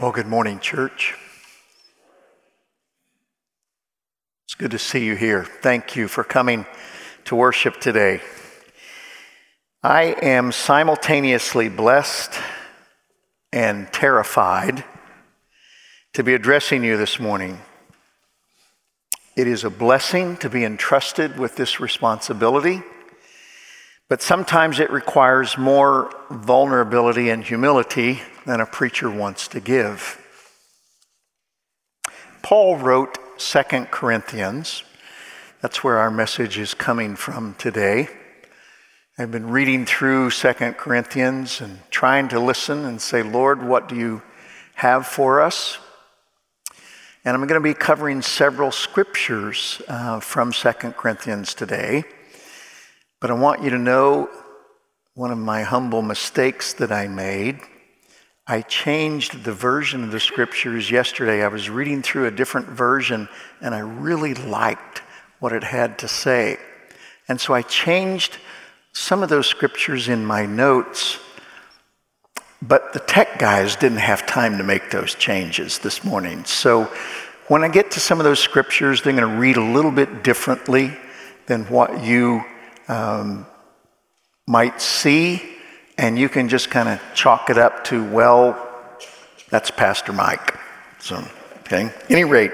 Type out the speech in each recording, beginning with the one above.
Well, good morning, church. It's good to see you here. Thank you for coming to worship today. I am simultaneously blessed and terrified to be addressing you this morning. It is a blessing to be entrusted with this responsibility, but sometimes it requires more vulnerability and humility than a preacher wants to give. Paul wrote Second Corinthians. That's where our message is coming from today. I've been reading through Second Corinthians and trying to listen and say, Lord, what do you have for us? And I'm going to be covering several scriptures uh, from Second Corinthians today. But I want you to know one of my humble mistakes that I made I changed the version of the scriptures yesterday. I was reading through a different version and I really liked what it had to say. And so I changed some of those scriptures in my notes, but the tech guys didn't have time to make those changes this morning. So when I get to some of those scriptures, they're going to read a little bit differently than what you um, might see and you can just kind of chalk it up to, well, that's Pastor Mike. So, okay. Any rate,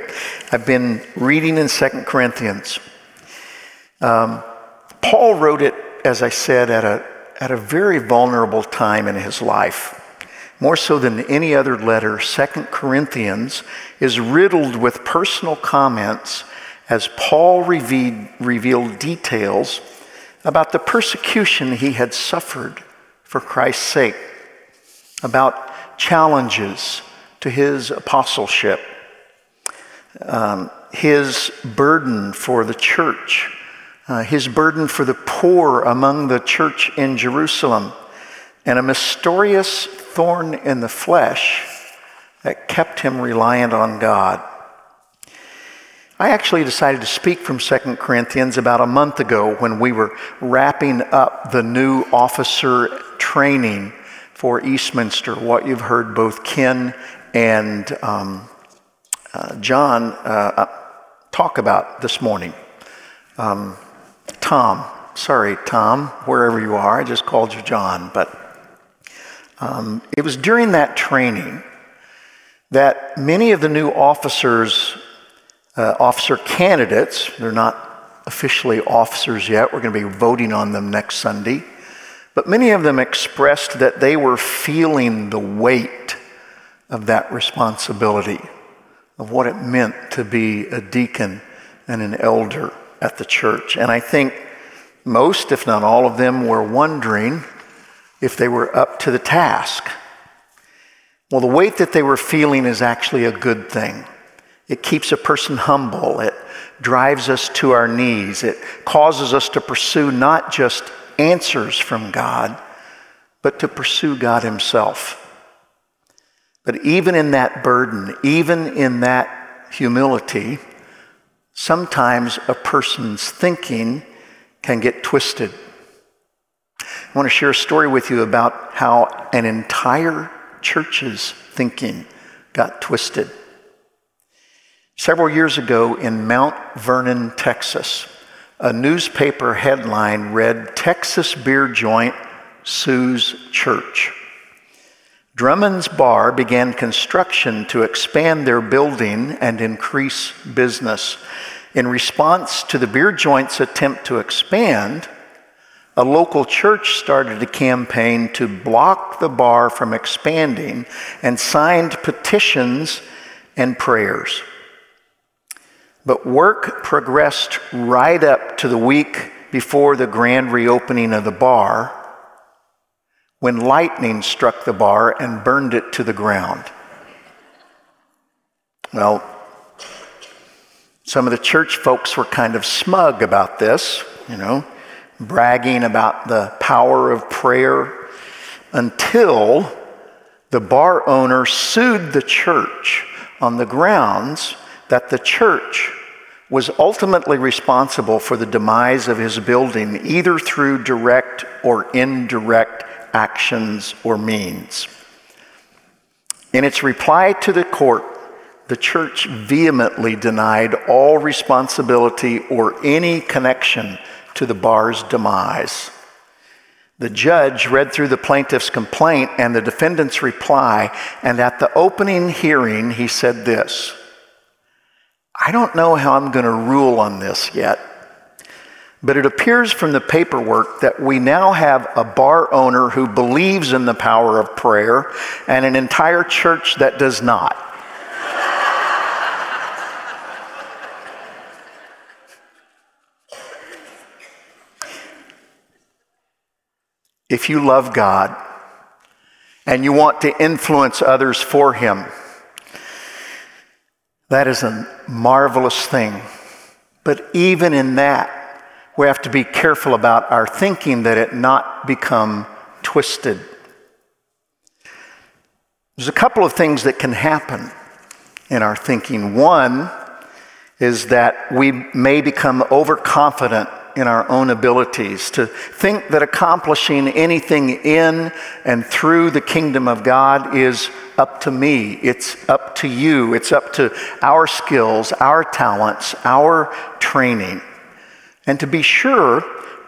I've been reading in Second Corinthians. Um, Paul wrote it, as I said, at a, at a very vulnerable time in his life. More so than any other letter, Second Corinthians is riddled with personal comments as Paul revealed details about the persecution he had suffered for Christ's sake, about challenges to his apostleship, um, his burden for the church, uh, his burden for the poor among the church in Jerusalem, and a mysterious thorn in the flesh that kept him reliant on God. I actually decided to speak from 2 Corinthians about a month ago when we were wrapping up the new officer training for Eastminster, what you've heard both Ken and um, uh, John uh, talk about this morning. Um, Tom, sorry, Tom, wherever you are, I just called you John, but um, it was during that training that many of the new officers uh, officer candidates. They're not officially officers yet. We're going to be voting on them next Sunday. But many of them expressed that they were feeling the weight of that responsibility, of what it meant to be a deacon and an elder at the church. And I think most, if not all of them, were wondering if they were up to the task. Well, the weight that they were feeling is actually a good thing. It keeps a person humble. It drives us to our knees. It causes us to pursue not just answers from God, but to pursue God Himself. But even in that burden, even in that humility, sometimes a person's thinking can get twisted. I want to share a story with you about how an entire church's thinking got twisted. Several years ago in Mount Vernon, Texas, a newspaper headline read Texas Beer Joint Sues Church. Drummond's Bar began construction to expand their building and increase business. In response to the beer joint's attempt to expand, a local church started a campaign to block the bar from expanding and signed petitions and prayers. But work progressed right up to the week before the grand reopening of the bar when lightning struck the bar and burned it to the ground. Well, some of the church folks were kind of smug about this, you know, bragging about the power of prayer until the bar owner sued the church on the grounds that the church was ultimately responsible for the demise of his building, either through direct or indirect actions or means. In its reply to the court, the church vehemently denied all responsibility or any connection to the bar's demise. The judge read through the plaintiff's complaint and the defendant's reply, and at the opening hearing, he said this I don't know how I'm going to rule on this yet, but it appears from the paperwork that we now have a bar owner who believes in the power of prayer and an entire church that does not. If you love God and you want to influence others for Him, that is a marvelous thing. But even in that, we have to be careful about our thinking that it not become twisted. There's a couple of things that can happen in our thinking. One is that we may become overconfident in our own abilities, to think that accomplishing anything in and through the kingdom of God is up to me, it's up to you, it's up to our skills, our talents, our training. And to be sure,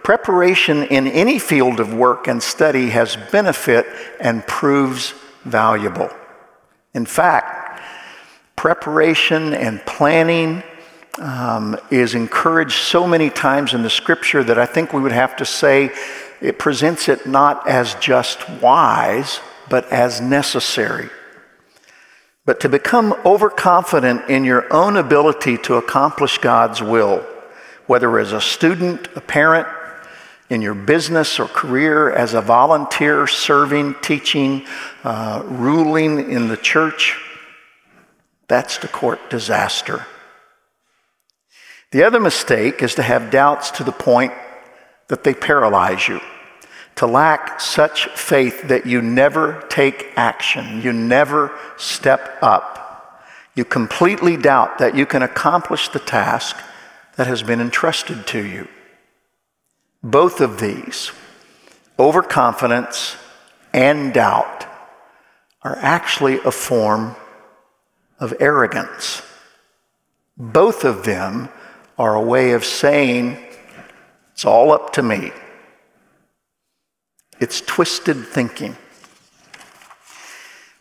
preparation in any field of work and study has benefit and proves valuable. In fact, preparation and planning um, is encouraged so many times in the scripture that I think we would have to say it presents it not as just wise, but as necessary. But to become overconfident in your own ability to accomplish God's will, whether as a student, a parent, in your business or career, as a volunteer, serving, teaching, uh, ruling in the church, that's to court disaster. The other mistake is to have doubts to the point that they paralyze you, to lack such faith that you never take action, you never step up. You completely doubt that you can accomplish the task that has been entrusted to you. Both of these, overconfidence and doubt, are actually a form of arrogance. Both of them are a way of saying, it's all up to me. It's twisted thinking.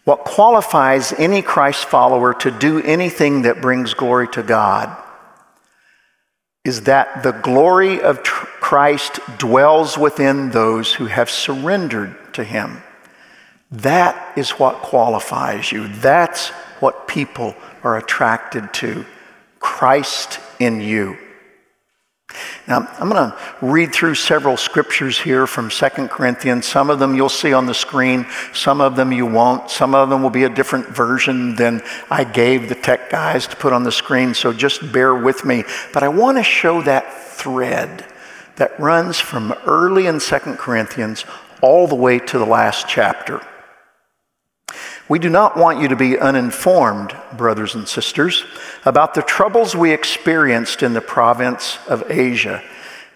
What qualifies any Christ follower to do anything that brings glory to God is that the glory of Christ dwells within those who have surrendered to Him. That is what qualifies you. That's what people are attracted to. Christ in you. Now, I'm going to read through several scriptures here from 2 Corinthians. Some of them you'll see on the screen, some of them you won't. Some of them will be a different version than I gave the tech guys to put on the screen, so just bear with me. But I want to show that thread that runs from early in 2 Corinthians all the way to the last chapter. We do not want you to be uninformed, brothers and sisters, about the troubles we experienced in the province of Asia.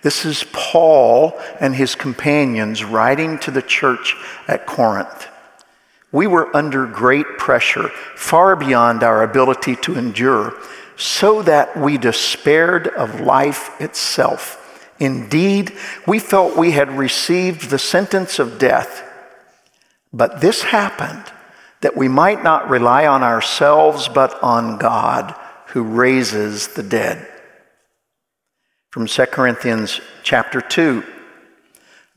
This is Paul and his companions writing to the church at Corinth. We were under great pressure, far beyond our ability to endure, so that we despaired of life itself. Indeed, we felt we had received the sentence of death. But this happened that we might not rely on ourselves, but on God who raises the dead. From 2 Corinthians chapter 2.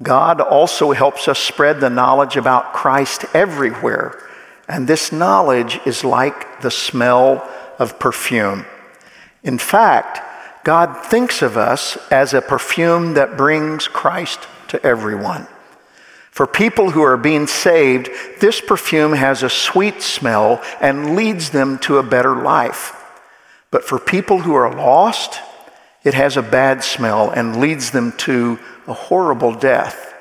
God also helps us spread the knowledge about Christ everywhere, and this knowledge is like the smell of perfume. In fact, God thinks of us as a perfume that brings Christ to everyone. For people who are being saved, this perfume has a sweet smell and leads them to a better life. But for people who are lost, it has a bad smell and leads them to a horrible death.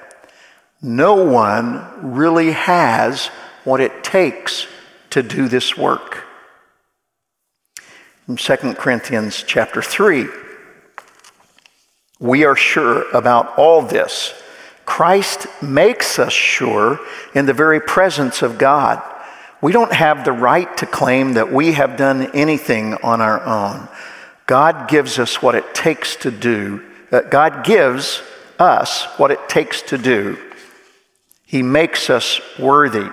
No one really has what it takes to do this work. In 2 Corinthians chapter 3, we are sure about all this Christ makes us sure in the very presence of God. We don't have the right to claim that we have done anything on our own. God gives us what it takes to do. Uh, God gives us what it takes to do. He makes us worthy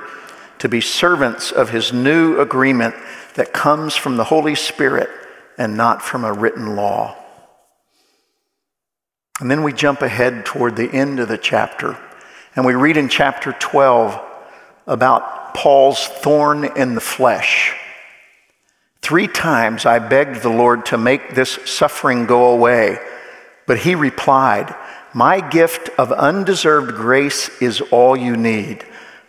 to be servants of His new agreement that comes from the Holy Spirit and not from a written law. And then we jump ahead toward the end of the chapter, and we read in chapter 12 about Paul's thorn in the flesh. Three times I begged the Lord to make this suffering go away, but he replied, My gift of undeserved grace is all you need.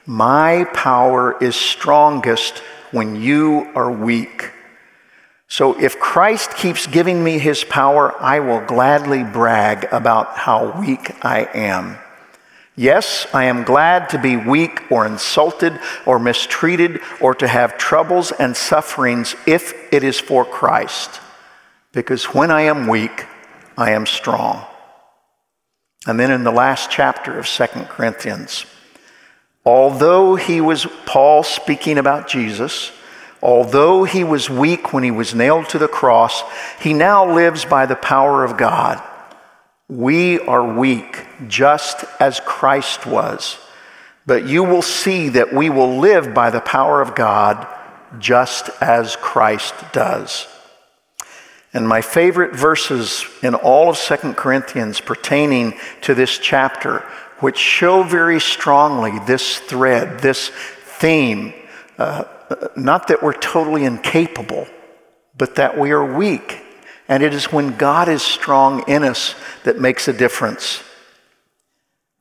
My power is strongest when you are weak. So if Christ keeps giving me his power, I will gladly brag about how weak I am. Yes, I am glad to be weak or insulted or mistreated or to have troubles and sufferings if it is for Christ. Because when I am weak, I am strong. And then in the last chapter of Second Corinthians, although he was, Paul speaking about Jesus, although he was weak when he was nailed to the cross, he now lives by the power of God. We are weak, just as Christ was. But you will see that we will live by the power of God, just as Christ does. And my favorite verses in all of Second Corinthians pertaining to this chapter, which show very strongly this thread, this theme, uh, not that we're totally incapable, but that we are weak and it is when God is strong in us that makes a difference.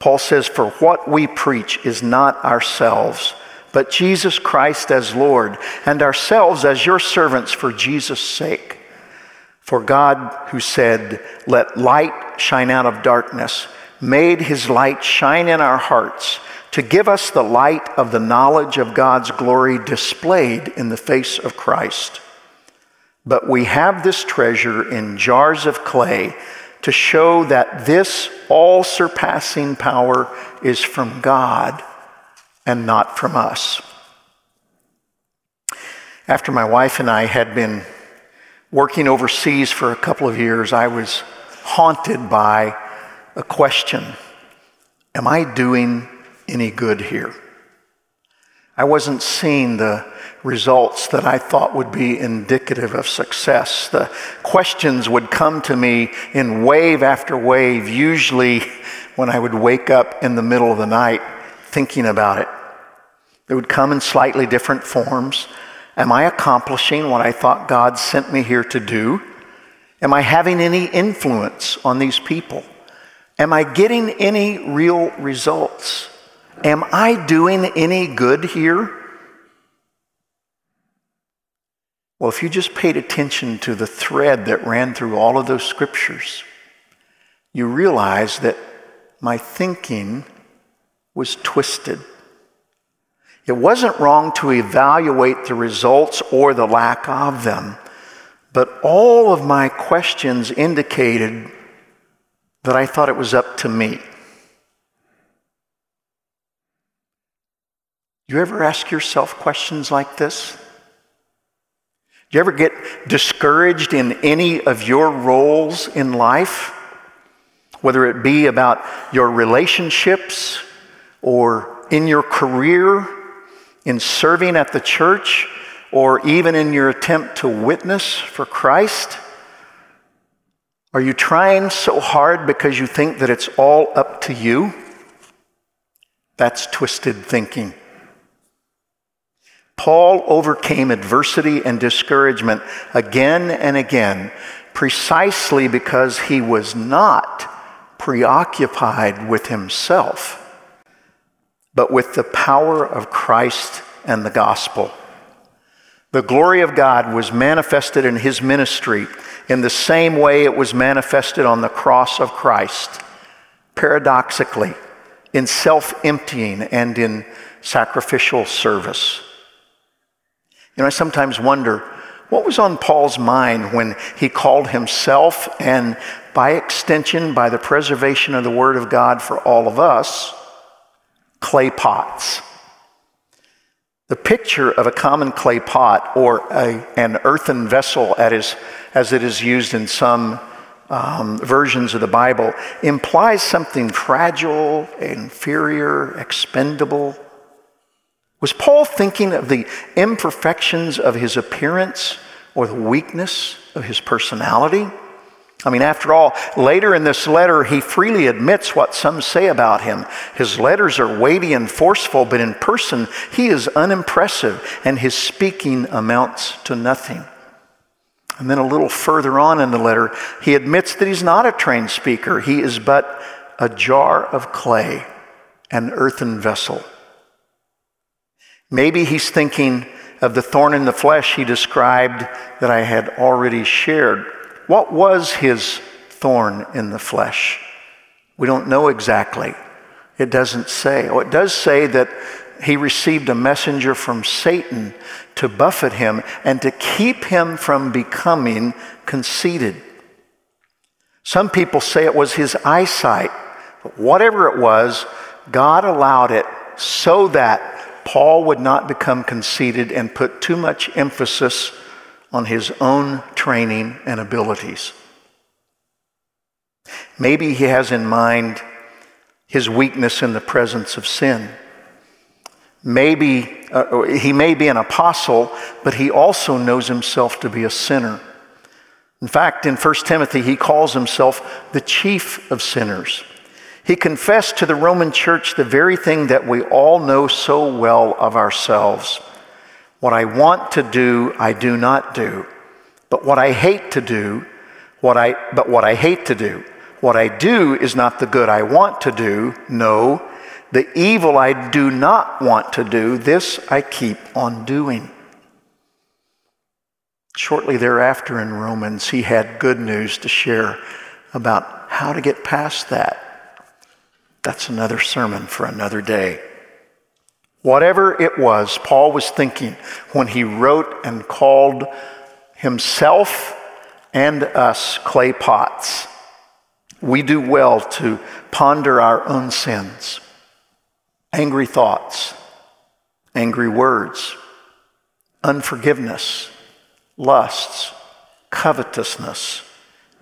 Paul says, For what we preach is not ourselves, but Jesus Christ as Lord, and ourselves as your servants for Jesus' sake. For God, who said, Let light shine out of darkness, made his light shine in our hearts to give us the light of the knowledge of God's glory displayed in the face of Christ. But we have this treasure in jars of clay to show that this all surpassing power is from God and not from us. After my wife and I had been working overseas for a couple of years, I was haunted by a question Am I doing any good here? I wasn't seeing the results that I thought would be indicative of success. The questions would come to me in wave after wave, usually when I would wake up in the middle of the night thinking about it. They would come in slightly different forms. Am I accomplishing what I thought God sent me here to do? Am I having any influence on these people? Am I getting any real results? Am I doing any good here? Well, if you just paid attention to the thread that ran through all of those scriptures, you realize that my thinking was twisted. It wasn't wrong to evaluate the results or the lack of them, but all of my questions indicated that I thought it was up to me. Do you ever ask yourself questions like this? Do you ever get discouraged in any of your roles in life? Whether it be about your relationships or in your career, in serving at the church, or even in your attempt to witness for Christ? Are you trying so hard because you think that it's all up to you? That's twisted thinking. Paul overcame adversity and discouragement again and again precisely because he was not preoccupied with himself, but with the power of Christ and the gospel. The glory of God was manifested in his ministry in the same way it was manifested on the cross of Christ, paradoxically, in self emptying and in sacrificial service. You know, I sometimes wonder what was on Paul's mind when he called himself, and by extension, by the preservation of the Word of God for all of us, clay pots. The picture of a common clay pot or a, an earthen vessel as, it is used in some um, versions of the Bible implies something fragile, inferior, expendable. Was Paul thinking of the imperfections of his appearance or the weakness of his personality? I mean, after all, later in this letter, he freely admits what some say about him. His letters are weighty and forceful, but in person, he is unimpressive, and his speaking amounts to nothing. And then a little further on in the letter, he admits that he's not a trained speaker. He is but a jar of clay, an earthen vessel. Maybe he's thinking of the thorn in the flesh he described that I had already shared. What was his thorn in the flesh? We don't know exactly. It doesn't say. Oh, it does say that he received a messenger from Satan to buffet him and to keep him from becoming conceited. Some people say it was his eyesight, but whatever it was, God allowed it so that Paul would not become conceited and put too much emphasis on his own training and abilities. Maybe he has in mind his weakness in the presence of sin. Maybe uh, he may be an apostle, but he also knows himself to be a sinner. In fact, in 1 Timothy, he calls himself the chief of sinners. He confessed to the Roman church the very thing that we all know so well of ourselves. What I want to do, I do not do. But what I hate to do, what I, but what I hate to do, what I do is not the good I want to do. No, the evil I do not want to do, this I keep on doing. Shortly thereafter in Romans, he had good news to share about how to get past that. That's another sermon for another day. Whatever it was Paul was thinking when he wrote and called himself and us clay pots, we do well to ponder our own sins angry thoughts, angry words, unforgiveness, lusts, covetousness,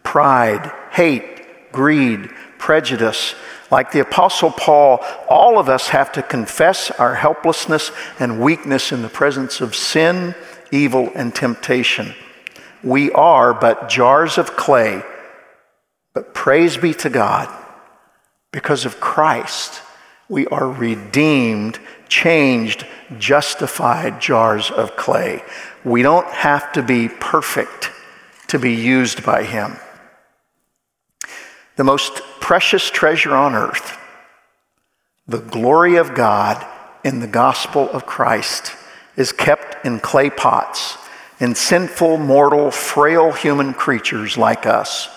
pride, hate, greed, prejudice. Like the Apostle Paul, all of us have to confess our helplessness and weakness in the presence of sin, evil, and temptation. We are but jars of clay, but praise be to God, because of Christ we are redeemed, changed, justified jars of clay. We don't have to be perfect to be used by Him. The most precious treasure on earth, the glory of God in the gospel of Christ, is kept in clay pots in sinful, mortal, frail human creatures like us.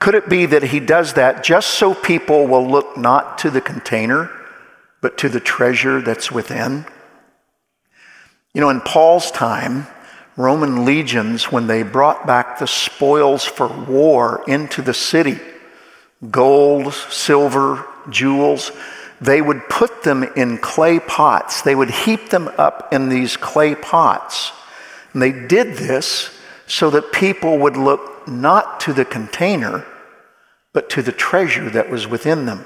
Could it be that he does that just so people will look not to the container, but to the treasure that's within? You know, in Paul's time, Roman legions, when they brought back the spoils for war into the city, gold, silver, jewels, they would put them in clay pots. They would heap them up in these clay pots. And they did this so that people would look not to the container, but to the treasure that was within them.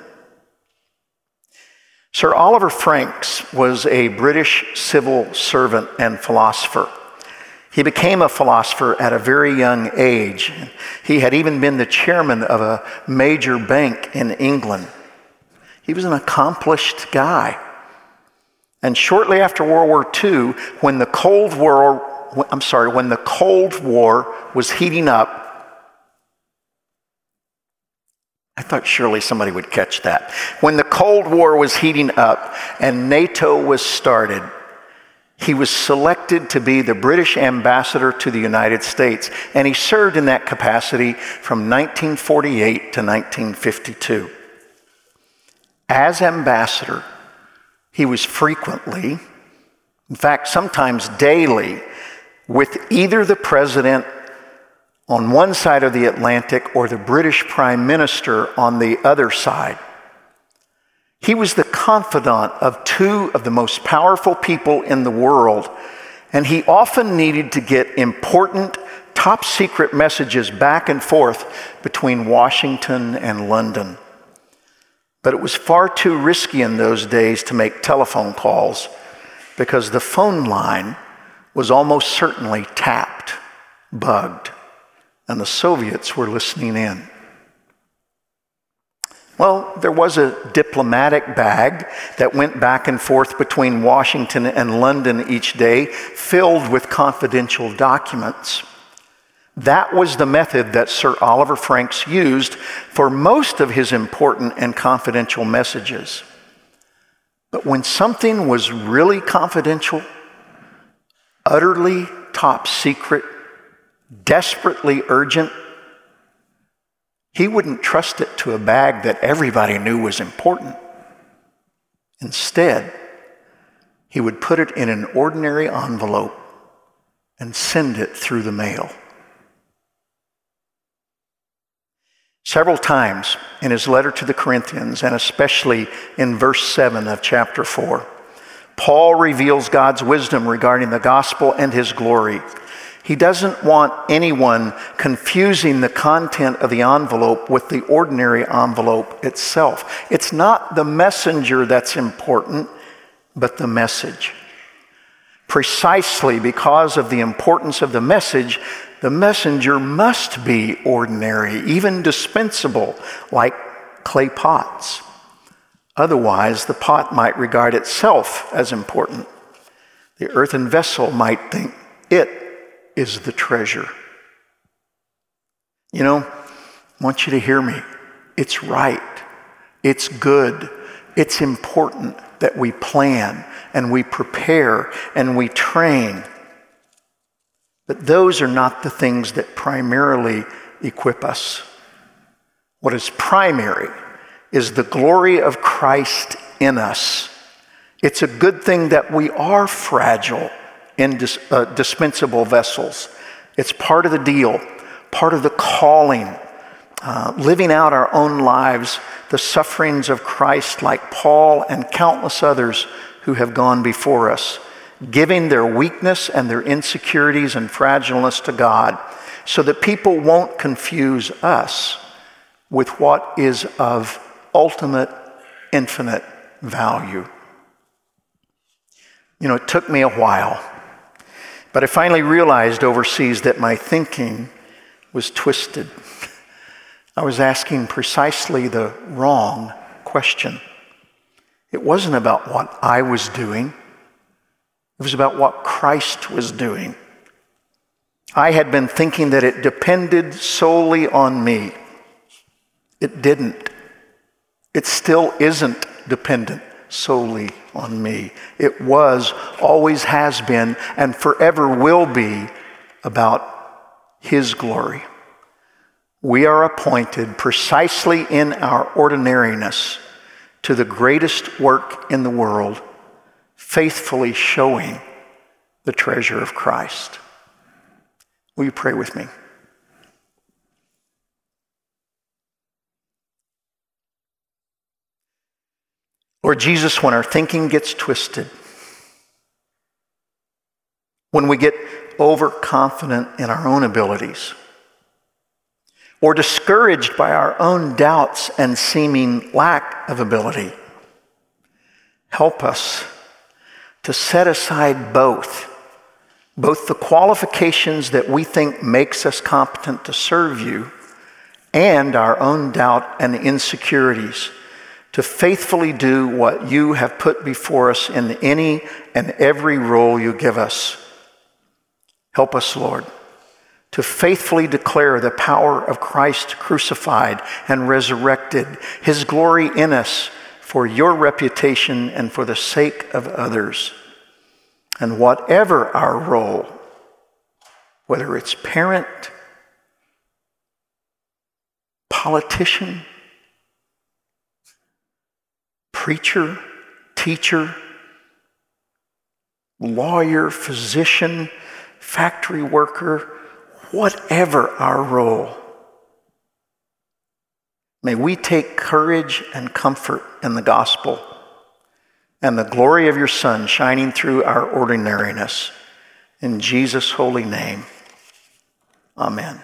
Sir Oliver Franks was a British civil servant and philosopher. He became a philosopher at a very young age. He had even been the chairman of a major bank in England. He was an accomplished guy. And shortly after World War II, when the Cold War, I'm sorry, when the Cold War was heating up, I thought surely somebody would catch that. When the Cold War was heating up and NATO was started, he was selected to be the British ambassador to the United States, and he served in that capacity from 1948 to 1952. As ambassador, he was frequently, in fact, sometimes daily, with either the president on one side of the Atlantic or the British Prime Minister on the other side. He was the confidant of two of the most powerful people in the world, and he often needed to get important, top secret messages back and forth between Washington and London. But it was far too risky in those days to make telephone calls because the phone line was almost certainly tapped, bugged, and the Soviets were listening in. Well, there was a diplomatic bag that went back and forth between Washington and London each day, filled with confidential documents. That was the method that Sir Oliver Franks used for most of his important and confidential messages. But when something was really confidential, utterly top secret, desperately urgent, he wouldn't trust it to a bag that everybody knew was important. Instead, he would put it in an ordinary envelope and send it through the mail. Several times in his letter to the Corinthians, and especially in verse 7 of chapter 4, Paul reveals God's wisdom regarding the gospel and his glory. He doesn't want anyone confusing the content of the envelope with the ordinary envelope itself. It's not the messenger that's important, but the message. Precisely because of the importance of the message, the messenger must be ordinary, even dispensable, like clay pots. Otherwise, the pot might regard itself as important. The earthen vessel might think it is the treasure. You know, I want you to hear me. It's right. It's good. It's important that we plan and we prepare and we train. But those are not the things that primarily equip us. What is primary is the glory of Christ in us. It's a good thing that we are fragile indis- uh, dispensable vessels. It's part of the deal, part of the calling, uh, living out our own lives, the sufferings of Christ, like Paul and countless others who have gone before us, giving their weakness and their insecurities and fragileness to God so that people won't confuse us with what is of ultimate, infinite value. You know, it took me a while but I finally realized overseas that my thinking was twisted. I was asking precisely the wrong question. It wasn't about what I was doing, it was about what Christ was doing. I had been thinking that it depended solely on me. It didn't. It still isn't dependent solely on me. It was, always has been, and forever will be about His glory. We are appointed precisely in our ordinariness to the greatest work in the world, faithfully showing the treasure of Christ. Will you pray with me? Lord Jesus, when our thinking gets twisted, when we get overconfident in our own abilities, or discouraged by our own doubts and seeming lack of ability, help us to set aside both both the qualifications that we think makes us competent to serve you and our own doubt and insecurities to faithfully do what you have put before us in any and every role you give us. Help us, Lord, to faithfully declare the power of Christ crucified and resurrected, his glory in us for your reputation and for the sake of others. And whatever our role, whether it's parent, politician, preacher, teacher, lawyer, physician, factory worker, whatever our role. May we take courage and comfort in the gospel and the glory of your Son shining through our ordinariness. In Jesus' holy name, amen.